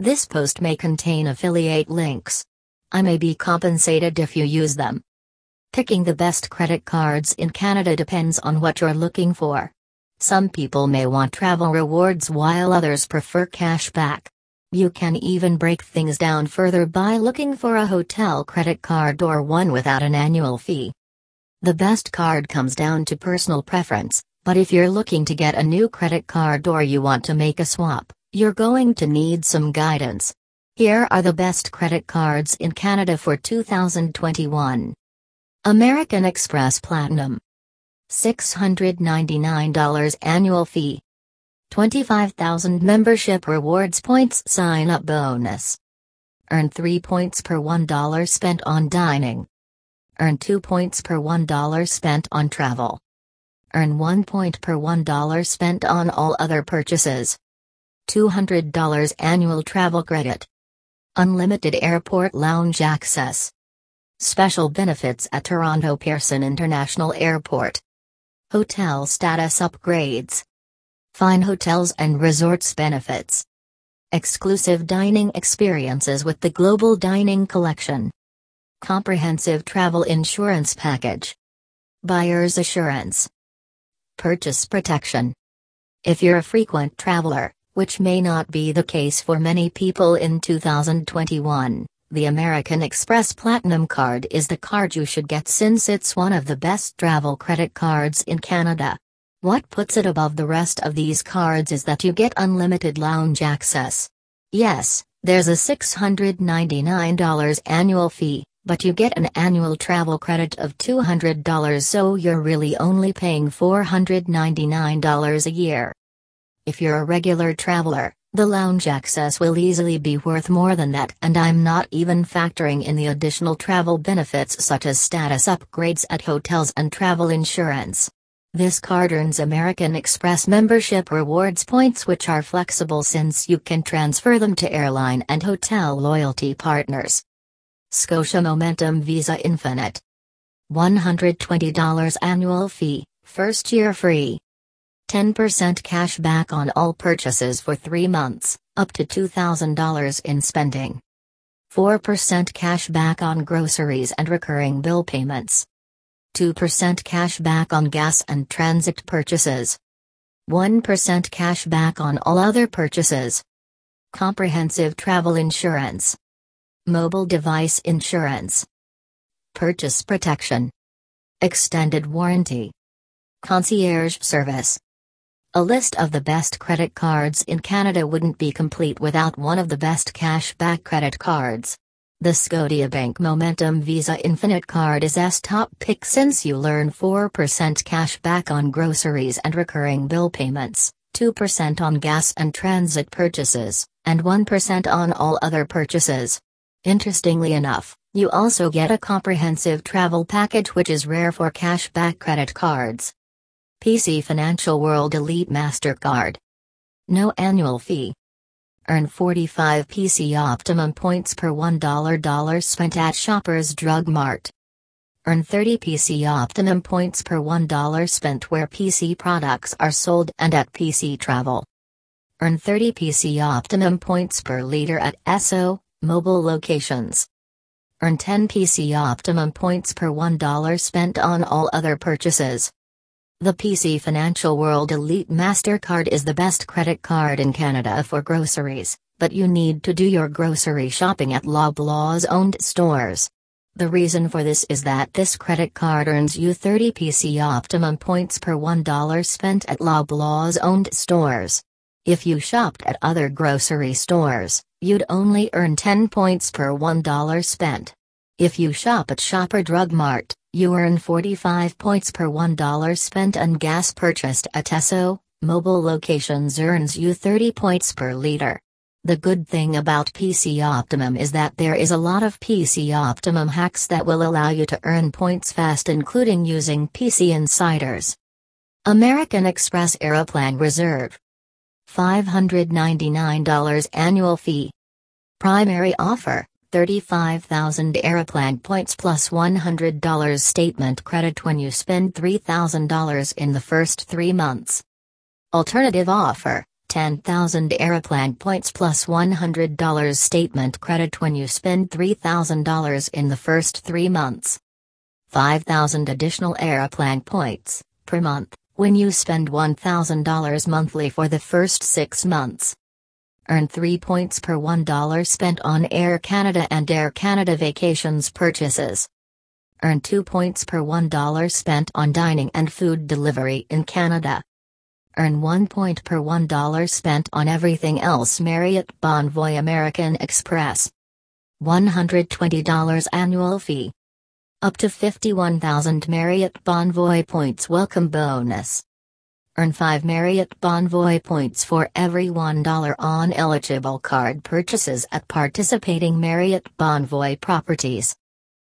This post may contain affiliate links. I may be compensated if you use them. Picking the best credit cards in Canada depends on what you're looking for. Some people may want travel rewards while others prefer cash back. You can even break things down further by looking for a hotel credit card or one without an annual fee. The best card comes down to personal preference, but if you're looking to get a new credit card or you want to make a swap, you're going to need some guidance. Here are the best credit cards in Canada for 2021. American Express Platinum. $699 annual fee. 25,000 membership rewards points sign up bonus. Earn 3 points per $1 spent on dining. Earn 2 points per $1 spent on travel. Earn 1 point per $1 spent on all other purchases. $200 annual travel credit. Unlimited airport lounge access. Special benefits at Toronto Pearson International Airport. Hotel status upgrades. Fine hotels and resorts benefits. Exclusive dining experiences with the Global Dining Collection. Comprehensive travel insurance package. Buyer's assurance. Purchase protection. If you're a frequent traveler, which may not be the case for many people in 2021. The American Express Platinum Card is the card you should get since it's one of the best travel credit cards in Canada. What puts it above the rest of these cards is that you get unlimited lounge access. Yes, there's a $699 annual fee, but you get an annual travel credit of $200 so you're really only paying $499 a year. If you're a regular traveler, the lounge access will easily be worth more than that, and I'm not even factoring in the additional travel benefits such as status upgrades at hotels and travel insurance. This card earns American Express membership rewards points, which are flexible since you can transfer them to airline and hotel loyalty partners. Scotia Momentum Visa Infinite. $120 annual fee, first year free. 10% cash back on all purchases for 3 months, up to $2,000 in spending. 4% cash back on groceries and recurring bill payments. 2% cash back on gas and transit purchases. 1% cash back on all other purchases. Comprehensive travel insurance. Mobile device insurance. Purchase protection. Extended warranty. Concierge service. A list of the best credit cards in Canada wouldn't be complete without one of the best cash back credit cards. The Scotiabank Momentum Visa Infinite card is S top pick since you learn 4% cash back on groceries and recurring bill payments, 2% on gas and transit purchases, and 1% on all other purchases. Interestingly enough, you also get a comprehensive travel package which is rare for cash back credit cards. PC Financial World Elite MasterCard. No annual fee. Earn 45 PC Optimum points per $1 spent at Shoppers Drug Mart. Earn 30 PC Optimum points per $1 spent where PC products are sold and at PC Travel. Earn 30 PC Optimum points per liter at Esso, Mobil locations. Earn 10 PC Optimum points per $1 spent on all other purchases. The PC Financial World Elite MasterCard is the best credit card in Canada for groceries, but you need to do your grocery shopping at Loblaws owned stores. The reason for this is that this credit card earns you 30 PC Optimum points per $1 spent at Loblaws owned stores. If you shopped at other grocery stores, you'd only earn 10 points per $1 spent. If you shop at Shopper Drug Mart, you earn 45 points per $1 spent on gas purchased at Esso. Mobil locations earns you 30 points per liter. The good thing about PC Optimum is that there is a lot of PC Optimum hacks that will allow you to earn points fast, including using PC Insiders. American Express Aeroplan Reserve. $599 annual fee. Primary offer 35,000 Aeroplan points plus $100 statement credit when you spend $3,000 in the first three months. Alternative offer 10,000 Aeroplan points plus $100 statement credit when you spend $3,000 in the first three months. 5,000 additional Aeroplan points per month when you spend $1,000 monthly for the first six months. Earn 3 points per $1 spent on Air Canada and Air Canada vacations purchases. Earn 2 points per $1 spent on dining and food delivery in Canada. Earn 1 point per $1 spent on everything else Marriott Bonvoy American Express. $120 annual fee. Up to 51,000 Marriott Bonvoy points welcome bonus. Earn 5 Marriott Bonvoy points for every $1 on eligible card purchases at participating Marriott Bonvoy properties.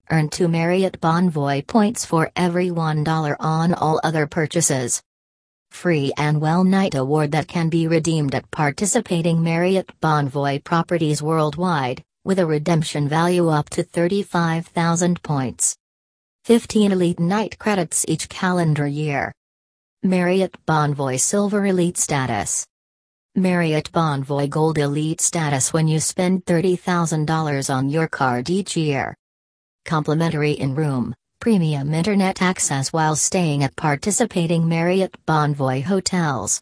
Earn 2 Marriott Bonvoy points for every $1 on all other purchases. Free Annual Night Award that can be redeemed at participating Marriott Bonvoy properties worldwide with a redemption value up to 35,000 points. 15 Elite Night credits each calendar year. Marriott Bonvoy Silver Elite Status. Marriott Bonvoy Gold Elite Status when you spend $30,000 on your card each year. Complimentary in room, premium internet access while staying at participating Marriott Bonvoy hotels.